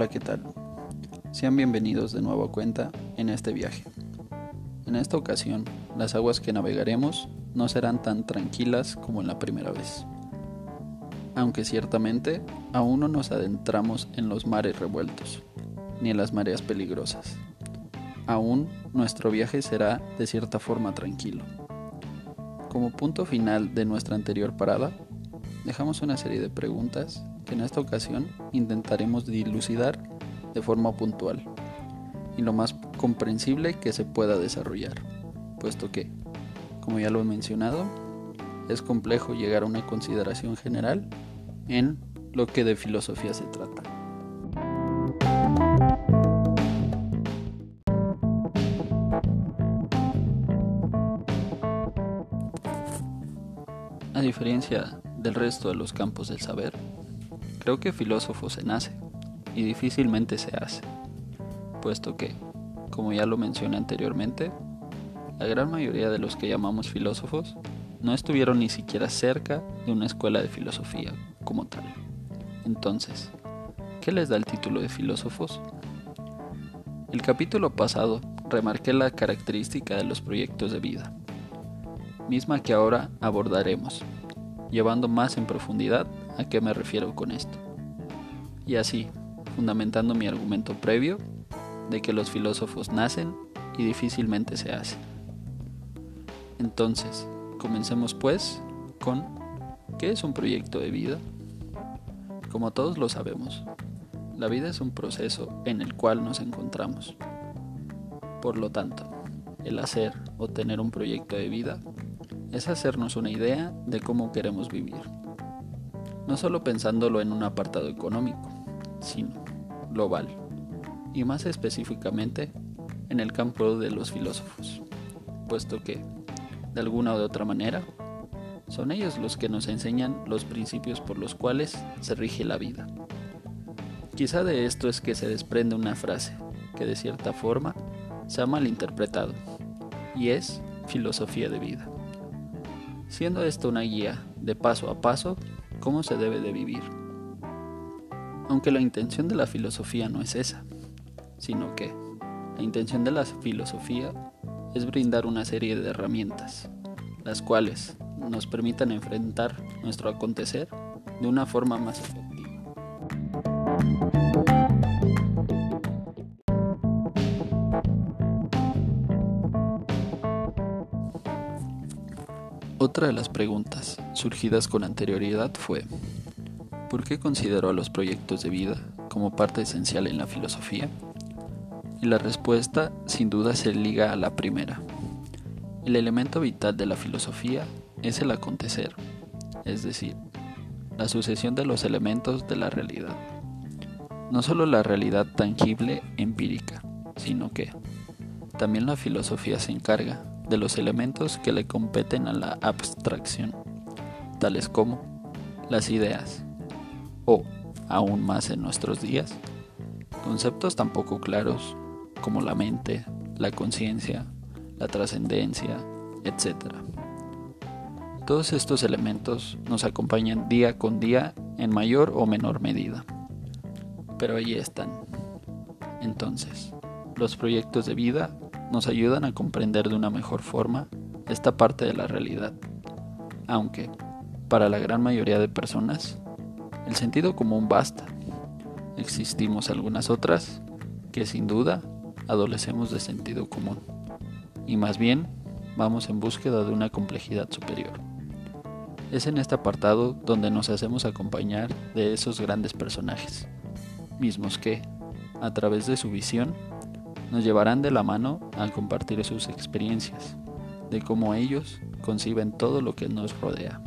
Hola, ¿qué tal? Sean bienvenidos de nuevo a cuenta en este viaje. En esta ocasión, las aguas que navegaremos no serán tan tranquilas como en la primera vez. Aunque ciertamente aún no nos adentramos en los mares revueltos, ni en las mareas peligrosas. Aún nuestro viaje será de cierta forma tranquilo. Como punto final de nuestra anterior parada, dejamos una serie de preguntas en esta ocasión intentaremos dilucidar de forma puntual y lo más comprensible que se pueda desarrollar, puesto que, como ya lo he mencionado, es complejo llegar a una consideración general en lo que de filosofía se trata. A diferencia del resto de los campos del saber, creo que filósofo se nace y difícilmente se hace, puesto que, como ya lo mencioné anteriormente, la gran mayoría de los que llamamos filósofos no estuvieron ni siquiera cerca de una escuela de filosofía como tal. Entonces, ¿qué les da el título de filósofos? El capítulo pasado remarqué la característica de los proyectos de vida, misma que ahora abordaremos, llevando más en profundidad a qué me refiero con esto. Y así, fundamentando mi argumento previo de que los filósofos nacen y difícilmente se hacen. Entonces, comencemos pues con ¿qué es un proyecto de vida? Como todos lo sabemos, la vida es un proceso en el cual nos encontramos. Por lo tanto, el hacer o tener un proyecto de vida es hacernos una idea de cómo queremos vivir. No solo pensándolo en un apartado económico, sino global, y más específicamente en el campo de los filósofos, puesto que, de alguna u otra manera, son ellos los que nos enseñan los principios por los cuales se rige la vida. Quizá de esto es que se desprende una frase que de cierta forma se ha malinterpretado, y es filosofía de vida. Siendo esto una guía de paso a paso cómo se debe de vivir. Aunque la intención de la filosofía no es esa, sino que la intención de la filosofía es brindar una serie de herramientas, las cuales nos permitan enfrentar nuestro acontecer de una forma más efectiva. Otra de las preguntas surgidas con anterioridad fue, ¿por qué considero a los proyectos de vida como parte esencial en la filosofía? Y la respuesta sin duda se liga a la primera. El elemento vital de la filosofía es el acontecer, es decir, la sucesión de los elementos de la realidad. No solo la realidad tangible empírica, sino que también la filosofía se encarga de los elementos que le competen a la abstracción, tales como las ideas, o, aún más en nuestros días, conceptos tan poco claros como la mente, la conciencia, la trascendencia, etc. Todos estos elementos nos acompañan día con día en mayor o menor medida. Pero allí están. Entonces, los proyectos de vida nos ayudan a comprender de una mejor forma esta parte de la realidad, aunque, para la gran mayoría de personas, el sentido común basta. Existimos algunas otras que sin duda adolecemos de sentido común, y más bien vamos en búsqueda de una complejidad superior. Es en este apartado donde nos hacemos acompañar de esos grandes personajes, mismos que, a través de su visión, nos llevarán de la mano al compartir sus experiencias, de cómo ellos conciben todo lo que nos rodea.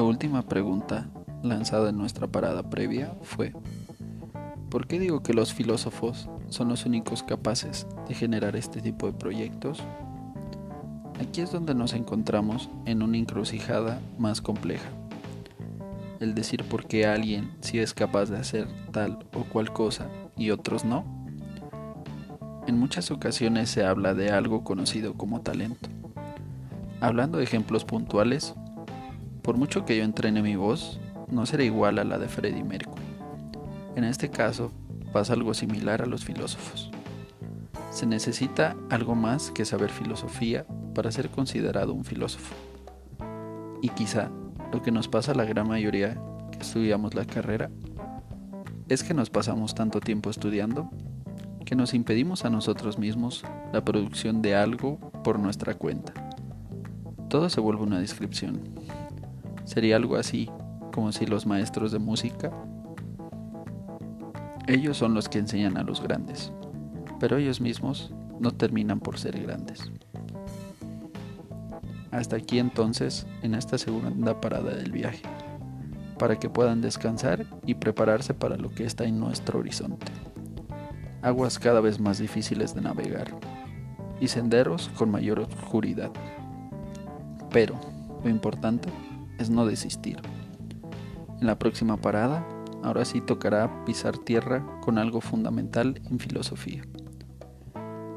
La última pregunta lanzada en nuestra parada previa fue, ¿por qué digo que los filósofos son los únicos capaces de generar este tipo de proyectos? Aquí es donde nos encontramos en una encrucijada más compleja. El decir por qué alguien sí es capaz de hacer tal o cual cosa y otros no. En muchas ocasiones se habla de algo conocido como talento, Hablando de ejemplos puntuales, por mucho que yo entrene mi voz, no será igual a la de Freddie Mercury. En este caso, pasa algo similar a los filósofos. Se necesita algo más que saber filosofía para ser considerado un filósofo. Y quizá lo que nos pasa a la gran mayoría que estudiamos la carrera es que nos pasamos tanto tiempo estudiando que nos impedimos a nosotros mismos la producción de algo por nuestra cuenta. Todo se vuelve una descripción. Sería algo así como si los maestros de música, ellos son los que enseñan a los grandes, pero ellos mismos no terminan por ser grandes. Hasta aquí entonces, en esta segunda parada del viaje, para que puedan descansar y prepararse para lo que está en nuestro horizonte. Aguas cada vez más difíciles de navegar y senderos con mayor oscuridad. Pero, lo importante es no desistir. En la próxima parada, ahora sí tocará pisar tierra con algo fundamental en filosofía.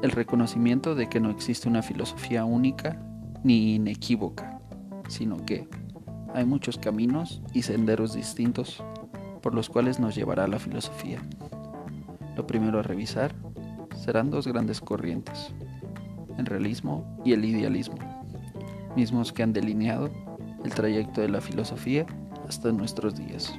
El reconocimiento de que no existe una filosofía única ni inequívoca, sino que hay muchos caminos y senderos distintos por los cuales nos llevará la filosofía. Lo primero a revisar serán dos grandes corrientes, el realismo y el idealismo, mismos que han delineado el trayecto de la filosofía hasta nuestros días.